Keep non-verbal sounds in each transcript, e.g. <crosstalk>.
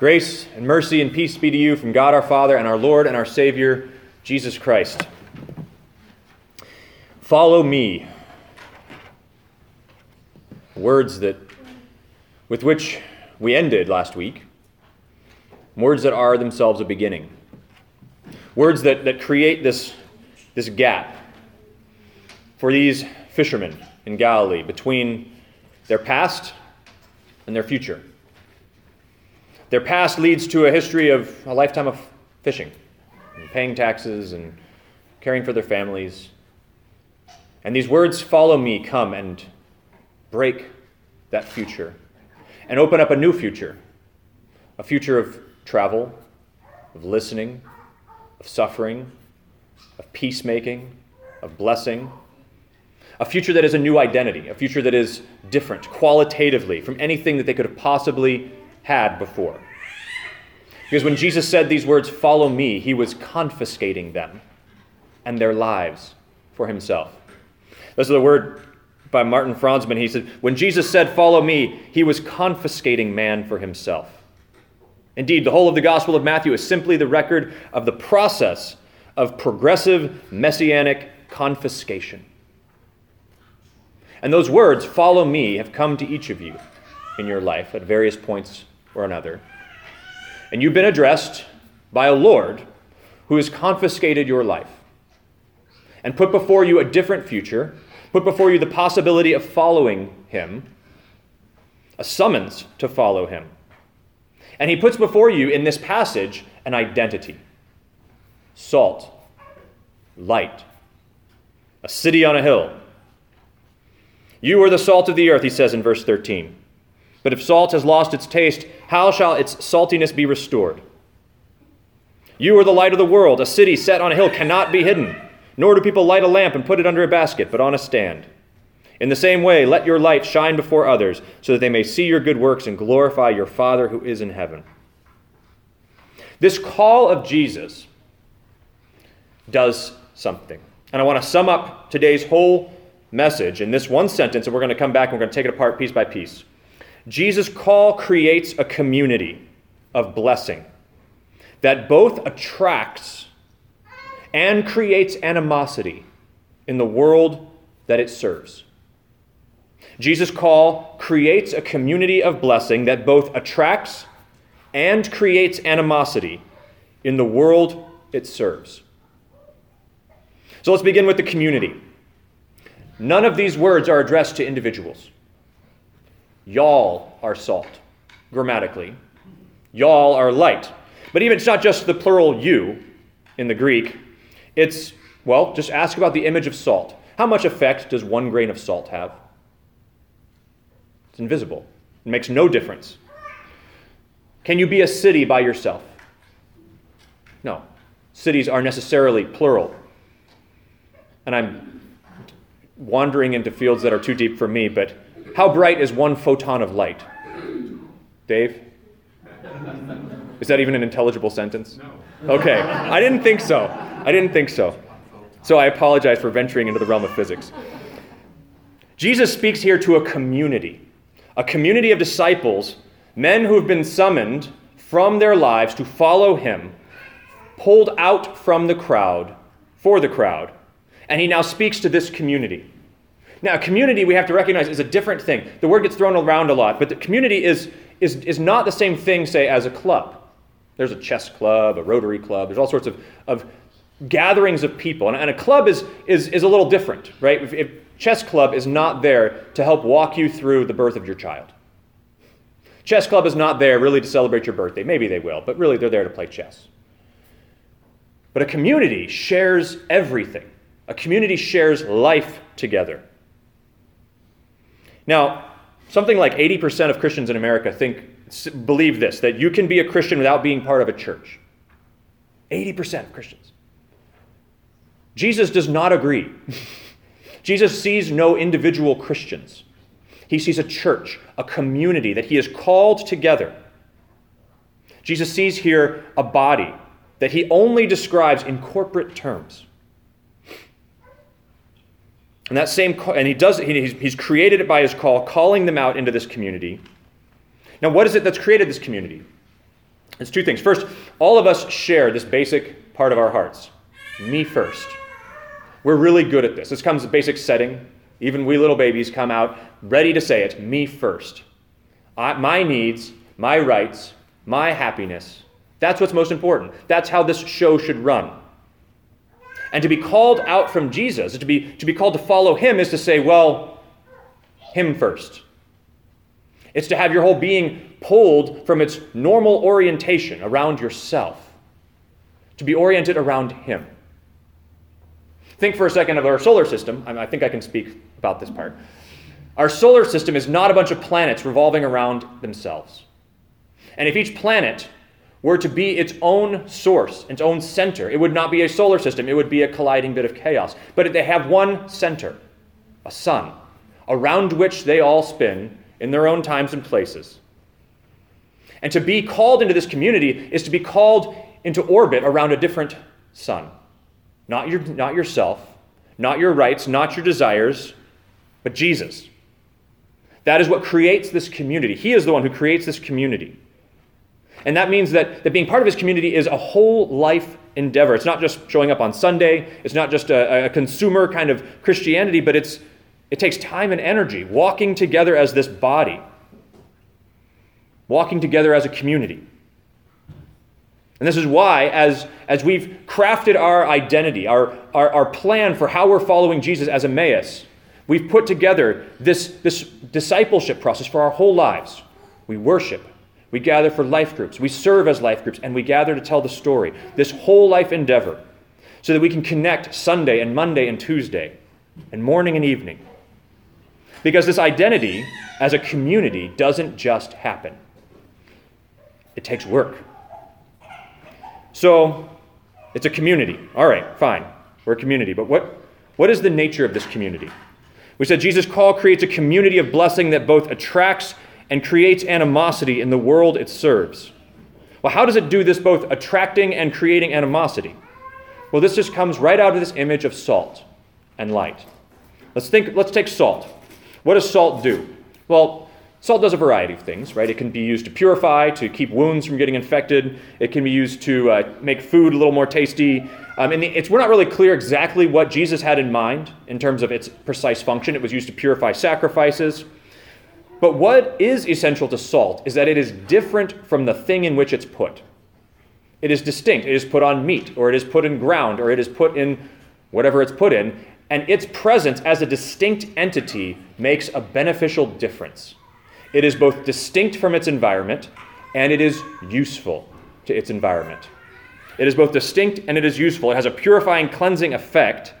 Grace and mercy and peace be to you from God our Father and our Lord and our Savior, Jesus Christ. Follow me. Words that with which we ended last week. Words that are themselves a beginning. Words that, that create this, this gap for these fishermen in Galilee between their past and their future. Their past leads to a history of a lifetime of fishing, paying taxes, and caring for their families. And these words, follow me, come and break that future and open up a new future a future of travel, of listening, of suffering, of peacemaking, of blessing. A future that is a new identity, a future that is different qualitatively from anything that they could have possibly had before. Because when Jesus said these words, follow me, he was confiscating them and their lives for himself. This is the word by Martin Franzmann. He said, When Jesus said, Follow me, he was confiscating man for himself. Indeed, the whole of the Gospel of Matthew is simply the record of the process of progressive messianic confiscation. And those words, follow me, have come to each of you in your life at various points or another. And you've been addressed by a Lord who has confiscated your life and put before you a different future, put before you the possibility of following him, a summons to follow him. And he puts before you in this passage an identity salt, light, a city on a hill. You are the salt of the earth, he says in verse 13. But if salt has lost its taste, how shall its saltiness be restored? You are the light of the world. A city set on a hill cannot be hidden, nor do people light a lamp and put it under a basket, but on a stand. In the same way, let your light shine before others, so that they may see your good works and glorify your Father who is in heaven. This call of Jesus does something. And I want to sum up today's whole message in this one sentence, and we're going to come back and we're going to take it apart piece by piece. Jesus' call creates a community of blessing that both attracts and creates animosity in the world that it serves. Jesus' call creates a community of blessing that both attracts and creates animosity in the world it serves. So let's begin with the community. None of these words are addressed to individuals. Y'all are salt, grammatically. Y'all are light. But even it's not just the plural you in the Greek. It's, well, just ask about the image of salt. How much effect does one grain of salt have? It's invisible, it makes no difference. Can you be a city by yourself? No. Cities are necessarily plural. And I'm wandering into fields that are too deep for me, but how bright is one photon of light? Dave? Is that even an intelligible sentence? No. Okay. I didn't think so. I didn't think so. So I apologize for venturing into the realm of physics. Jesus speaks here to a community, a community of disciples, men who have been summoned from their lives to follow him, pulled out from the crowd, for the crowd. And he now speaks to this community. Now, community, we have to recognize, is a different thing. The word gets thrown around a lot, but the community is, is, is not the same thing, say, as a club. There's a chess club, a Rotary club, there's all sorts of, of gatherings of people. And, and a club is, is, is a little different, right? If, if chess club is not there to help walk you through the birth of your child. Chess club is not there really to celebrate your birthday. Maybe they will, but really they're there to play chess. But a community shares everything. A community shares life together. Now, something like 80% of Christians in America think believe this that you can be a Christian without being part of a church. 80% of Christians. Jesus does not agree. <laughs> Jesus sees no individual Christians. He sees a church, a community that he has called together. Jesus sees here a body that he only describes in corporate terms. And that same, call, and he does, he, he's created it by his call, calling them out into this community. Now, what is it that's created this community? It's two things. First, all of us share this basic part of our hearts me first. We're really good at this. This comes basic setting. Even we little babies come out ready to say it me first. I, my needs, my rights, my happiness. That's what's most important. That's how this show should run. And to be called out from Jesus, to be, to be called to follow him, is to say, well, him first. It's to have your whole being pulled from its normal orientation around yourself, to be oriented around him. Think for a second of our solar system. I think I can speak about this part. Our solar system is not a bunch of planets revolving around themselves. And if each planet were to be its own source, its own center, it would not be a solar system, it would be a colliding bit of chaos. But they have one center, a sun, around which they all spin in their own times and places. And to be called into this community is to be called into orbit around a different sun. Not, your, not yourself, not your rights, not your desires, but Jesus. That is what creates this community. He is the one who creates this community. And that means that, that being part of his community is a whole life endeavor. It's not just showing up on Sunday, it's not just a, a consumer kind of Christianity, but it's, it takes time and energy walking together as this body, walking together as a community. And this is why, as, as we've crafted our identity, our, our, our plan for how we're following Jesus as Emmaus, we've put together this, this discipleship process for our whole lives. We worship, we gather for life groups. We serve as life groups, and we gather to tell the story. This whole life endeavor, so that we can connect Sunday and Monday and Tuesday, and morning and evening. Because this identity as a community doesn't just happen, it takes work. So, it's a community. All right, fine. We're a community. But what, what is the nature of this community? We said Jesus' call creates a community of blessing that both attracts and creates animosity in the world it serves. Well, how does it do this both attracting and creating animosity? Well, this just comes right out of this image of salt and light. Let's think let's take salt. What does salt do? Well, salt does a variety of things, right? It can be used to purify, to keep wounds from getting infected. It can be used to uh, make food a little more tasty. Um, and it's, we're not really clear exactly what Jesus had in mind in terms of its precise function. It was used to purify sacrifices. But what is essential to salt is that it is different from the thing in which it's put. It is distinct. It is put on meat, or it is put in ground, or it is put in whatever it's put in. And its presence as a distinct entity makes a beneficial difference. It is both distinct from its environment and it is useful to its environment. It is both distinct and it is useful. It has a purifying, cleansing effect,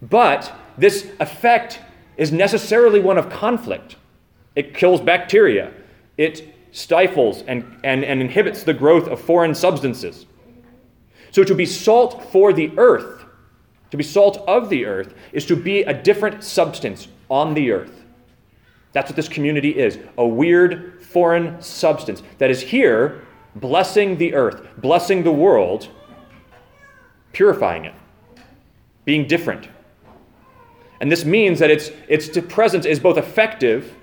but this effect is necessarily one of conflict. It kills bacteria. It stifles and, and, and inhibits the growth of foreign substances. So, to be salt for the earth, to be salt of the earth, is to be a different substance on the earth. That's what this community is a weird foreign substance that is here blessing the earth, blessing the world, purifying it, being different. And this means that its, its presence is both effective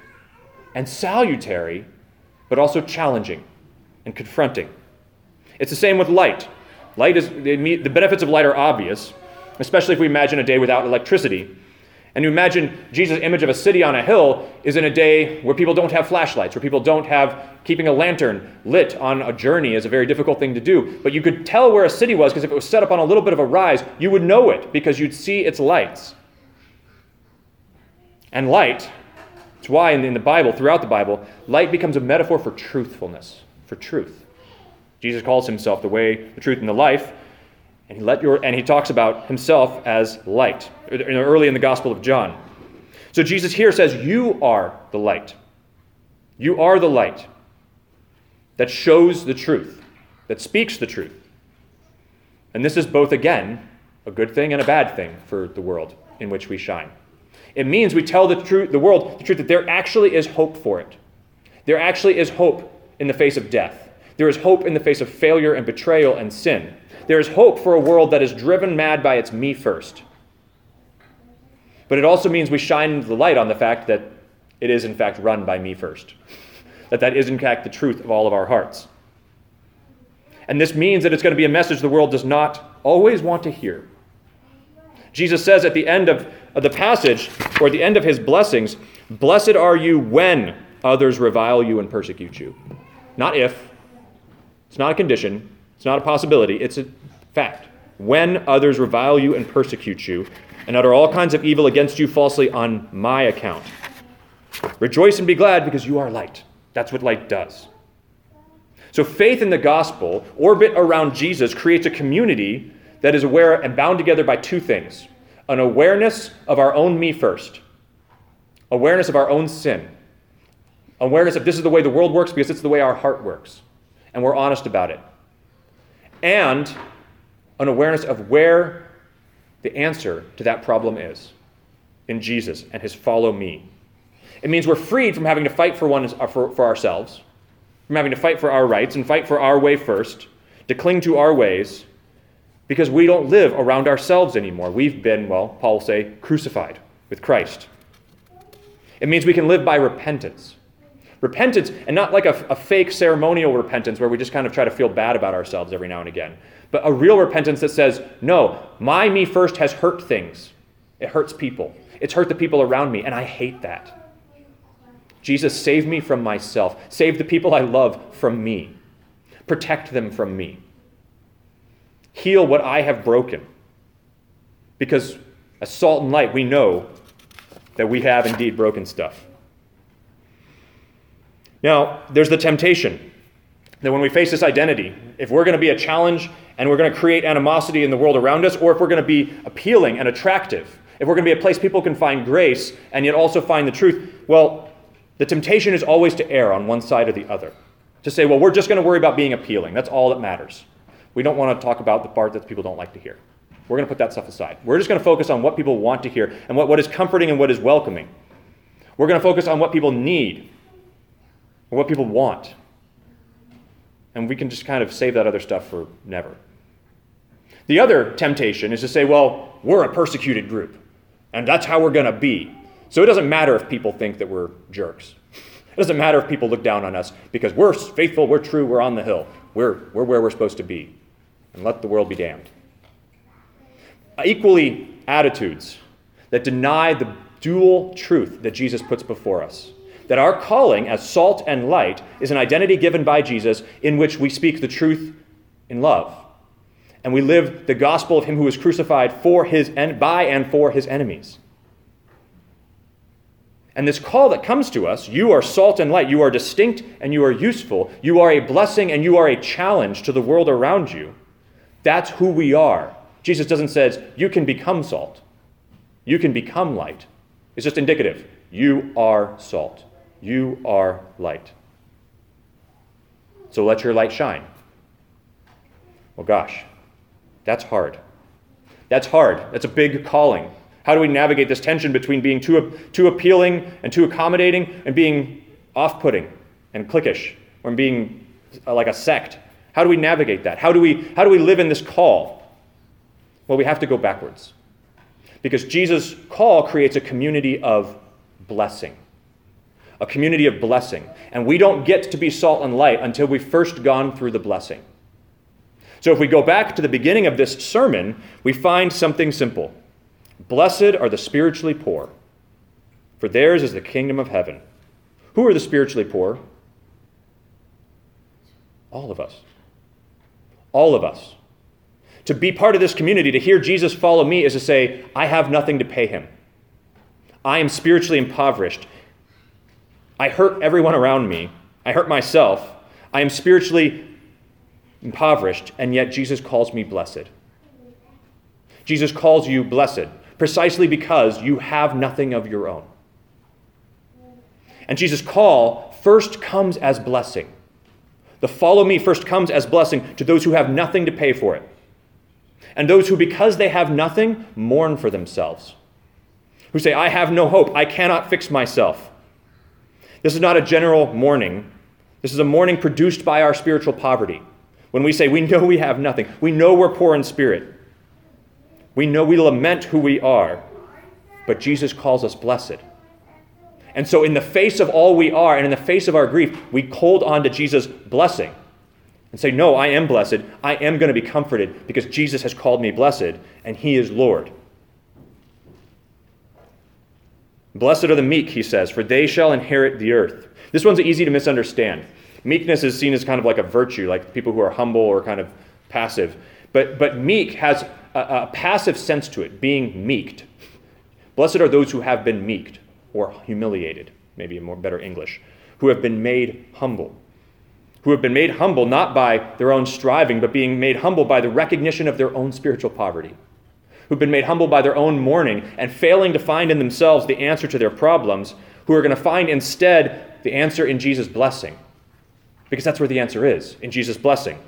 and salutary, but also challenging and confronting. It's the same with light. Light is the benefits of light are obvious, especially if we imagine a day without electricity. And you imagine Jesus' image of a city on a hill is in a day where people don't have flashlights, where people don't have keeping a lantern lit on a journey is a very difficult thing to do. But you could tell where a city was because if it was set up on a little bit of a rise, you would know it because you'd see its lights. And light it's why in, the Bible, throughout the Bible, light becomes a metaphor for truthfulness, for truth. Jesus calls himself the way, the truth, and the life, and he, let your, and he talks about himself as light, early in the Gospel of John. So Jesus here says, You are the light. You are the light that shows the truth, that speaks the truth. And this is both, again, a good thing and a bad thing for the world in which we shine. It means we tell the truth, the world the truth that there actually is hope for it. There actually is hope in the face of death. There is hope in the face of failure and betrayal and sin. There is hope for a world that is driven mad by its me first. But it also means we shine the light on the fact that it is in fact run by me first. <laughs> that that is in fact the truth of all of our hearts. And this means that it's going to be a message the world does not always want to hear. Jesus says at the end of, of the passage, or at the end of his blessings, Blessed are you when others revile you and persecute you. Not if. It's not a condition. It's not a possibility. It's a fact. When others revile you and persecute you, and utter all kinds of evil against you falsely on my account. Rejoice and be glad because you are light. That's what light does. So, faith in the gospel, orbit around Jesus, creates a community that is aware and bound together by two things an awareness of our own me first, awareness of our own sin, awareness of this is the way the world works because it's the way our heart works, and we're honest about it, and an awareness of where the answer to that problem is in Jesus and his follow me. It means we're freed from having to fight for, one, uh, for, for ourselves, from having to fight for our rights and fight for our way first, to cling to our ways, because we don't live around ourselves anymore. We've been, well, Paul will say, crucified with Christ. It means we can live by repentance. Repentance, and not like a, a, fake ceremonial repentance where we just kind of try to feel bad about ourselves every now and again, but a real repentance that says, no, my me first has hurt things. It hurts people. It's hurt the people around me, and I hate that. Jesus, save me from myself. Save the people I love from me. Protect them from me. Heal what I have broken. Because as salt and light, we know that we have indeed broken stuff. Now, there's the temptation that when we face this identity, if we're going to be a challenge and we're going to create animosity in the world around us, or if we're going to be appealing and attractive, if we're going to be a place people can find grace and yet also find the truth, well, the temptation is always to err on one side or the other. To say, well, we're just going to worry about being appealing. That's all that matters. We don't want to talk about the part that people don't like to hear. We're going to put that stuff aside. We're just going to focus on what people want to hear and what, what is comforting and what is welcoming. We're going to focus on what people need or what people want. And we can just kind of save that other stuff for never. The other temptation is to say, well, we're a persecuted group, and that's how we're going to be. So it doesn't matter if people think that we're jerks. It doesn't matter if people look down on us because we're faithful, we're true, we're on the hill. We're, we're where we're supposed to be. And let the world be damned. Uh, equally, attitudes that deny the dual truth that Jesus puts before us. That our calling as salt and light is an identity given by Jesus in which we speak the truth in love. And we live the gospel of him who was crucified for his and by and for his enemies. And this call that comes to us you are salt and light, you are distinct and you are useful, you are a blessing and you are a challenge to the world around you. That's who we are. Jesus doesn't say you can become salt, you can become light. It's just indicative. You are salt, you are light. So let your light shine. Well, gosh, that's hard. That's hard. That's a big calling. How do we navigate this tension between being too, too appealing and too accommodating and being off putting and cliquish or being uh, like a sect? How do we navigate that? How do we, how do we live in this call? Well, we have to go backwards. Because Jesus' call creates a community of blessing. A community of blessing. And we don't get to be salt and light until we've first gone through the blessing. So if we go back to the beginning of this sermon, we find something simple. Blessed are the spiritually poor, for theirs is the kingdom of heaven. Who are the spiritually poor? All of us. All of us. To be part of this community, to hear Jesus follow me, is to say, I have nothing to pay him. I am spiritually impoverished. I hurt everyone around me. I hurt myself. I am spiritually impoverished, and yet Jesus calls me blessed. Jesus calls you blessed precisely because you have nothing of your own. And Jesus' call first comes as blessing. The follow me first comes as blessing to those who have nothing to pay for it. And those who, because they have nothing, mourn for themselves. Who say, I have no hope. I cannot fix myself. This is not a general mourning. This is a mourning produced by our spiritual poverty. When we say, we know we have nothing, we know we're poor in spirit, we know we lament who we are, but Jesus calls us blessed. And so, in the face of all we are and in the face of our grief, we hold on to Jesus' blessing and say, No, I am blessed. I am going to be comforted because Jesus has called me blessed and he is Lord. Blessed are the meek, he says, for they shall inherit the earth. This one's easy to misunderstand. Meekness is seen as kind of like a virtue, like people who are humble or kind of passive. But, but meek has a, a passive sense to it, being meeked. Blessed are those who have been meeked or humiliated, maybe a more better English, who have been made humble. Who have been made humble not by their own striving, but being made humble by the recognition of their own spiritual poverty. Who've been made humble by their own mourning and failing to find in themselves the answer to their problems, who are going to find instead the answer in Jesus' blessing. Because that's where the answer is, in Jesus' blessing.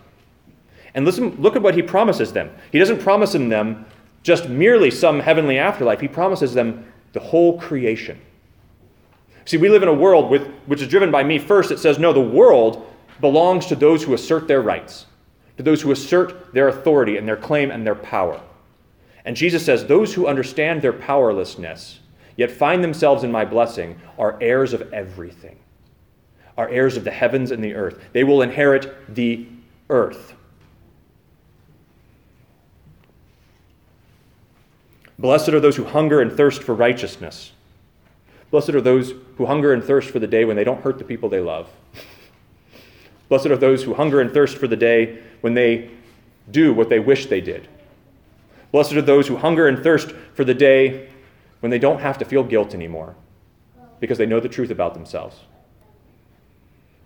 And listen, look at what he promises them. He doesn't promise them just merely some heavenly afterlife, he promises them the whole creation. See, we live in a world with, which is driven by me first. It says, no, the world belongs to those who assert their rights, to those who assert their authority and their claim and their power. And Jesus says, those who understand their powerlessness, yet find themselves in my blessing, are heirs of everything, are heirs of the heavens and the earth. They will inherit the earth. Blessed are those who hunger and thirst for righteousness. Blessed are those who hunger and thirst for the day when they don't hurt the people they love. Blessed are those who hunger and thirst for the day when they do what they wish they did. Blessed are those who hunger and thirst for the day when they don't have to feel guilt anymore because they know the truth about themselves.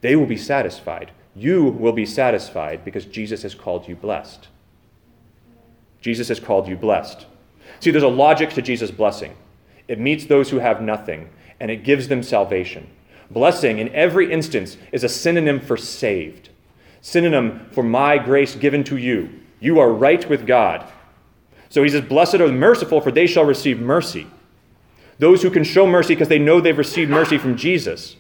They will be satisfied. You will be satisfied because Jesus has called you blessed. Jesus has called you blessed. See, there's a logic to Jesus' blessing. It meets those who have nothing, and it gives them salvation. Blessing, in every instance, is a synonym for saved, synonym for my grace given to you. You are right with God. So he says, Blessed are the merciful, for they shall receive mercy. Those who can show mercy because they know they've received mercy from Jesus.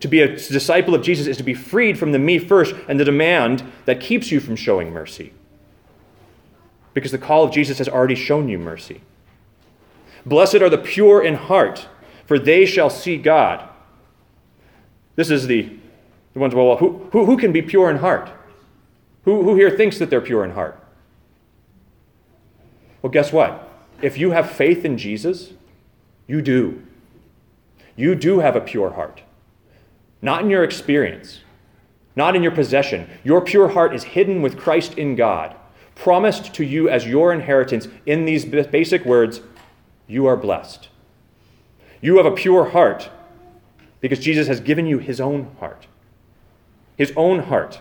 To be a disciple of Jesus is to be freed from the me first and the demand that keeps you from showing mercy because the call of Jesus has already shown you mercy. Blessed are the pure in heart, for they shall see God. This is the, the ones, well, who, who, who can be pure in heart? Who, who here thinks that they're pure in heart? Well, guess what? If you have faith in Jesus, you do. You do have a pure heart. Not in your experience, not in your possession. Your pure heart is hidden with Christ in God promised to you as your inheritance in these basic words you are blessed. You have a pure heart because Jesus has given you his own heart. His own heart.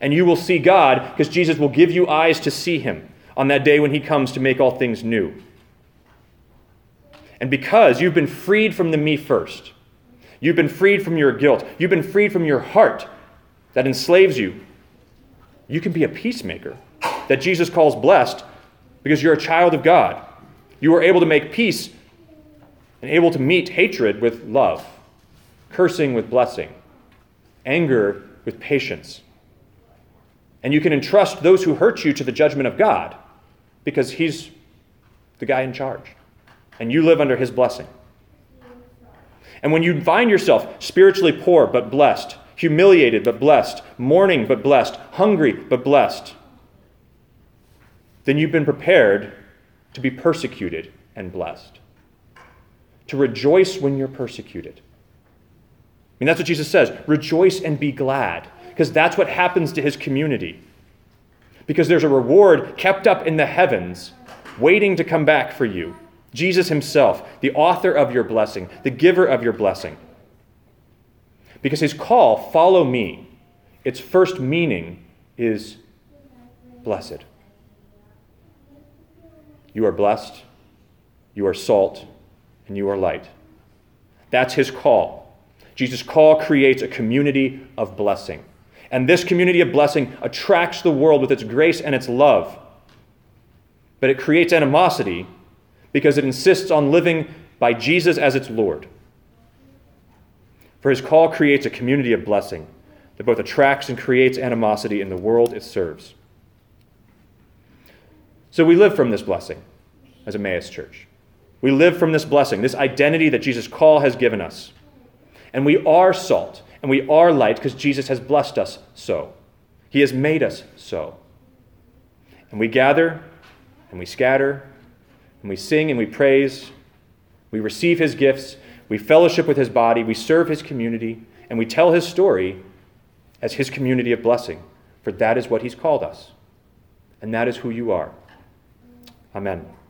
And you will see God because Jesus will give you eyes to see him on that day when he comes to make all things new. And because you've been freed from the me first, you've been freed from your guilt, you've been freed from your heart that enslaves you, you can be a peacemaker that Jesus calls blessed because you're a child of God. You are able to make peace and able to meet hatred with love, cursing with blessing, anger with patience. And you can entrust those who hurt you to the judgment of God because He's the guy in charge. And you live under His blessing. And when you find yourself spiritually poor but blessed, humiliated but blessed, mourning but blessed, hungry but blessed, then you've been prepared to be persecuted and blessed. To rejoice when you're persecuted. I mean, that's what Jesus says rejoice and be glad, because that's what happens to his community. Because there's a reward kept up in the heavens waiting to come back for you. Jesus himself, the author of your blessing, the giver of your blessing. Because his call, follow me, its first meaning is blessed. You are blessed, you are salt, and you are light. That's his call. Jesus' call creates a community of blessing. And this community of blessing attracts the world with its grace and its love. But it creates animosity because it insists on living by Jesus as its Lord. For his call creates a community of blessing that both attracts and creates animosity in the world it serves. So we live from this blessing as Emmaus Church. We live from this blessing, this identity that Jesus' call has given us. And we are salt and we are light because Jesus has blessed us so. He has made us so. And we gather and we scatter and we sing and we praise. We receive his gifts. We fellowship with his body. We serve his community. And we tell his story as his community of blessing. For that is what he's called us. And that is who you are. Amen.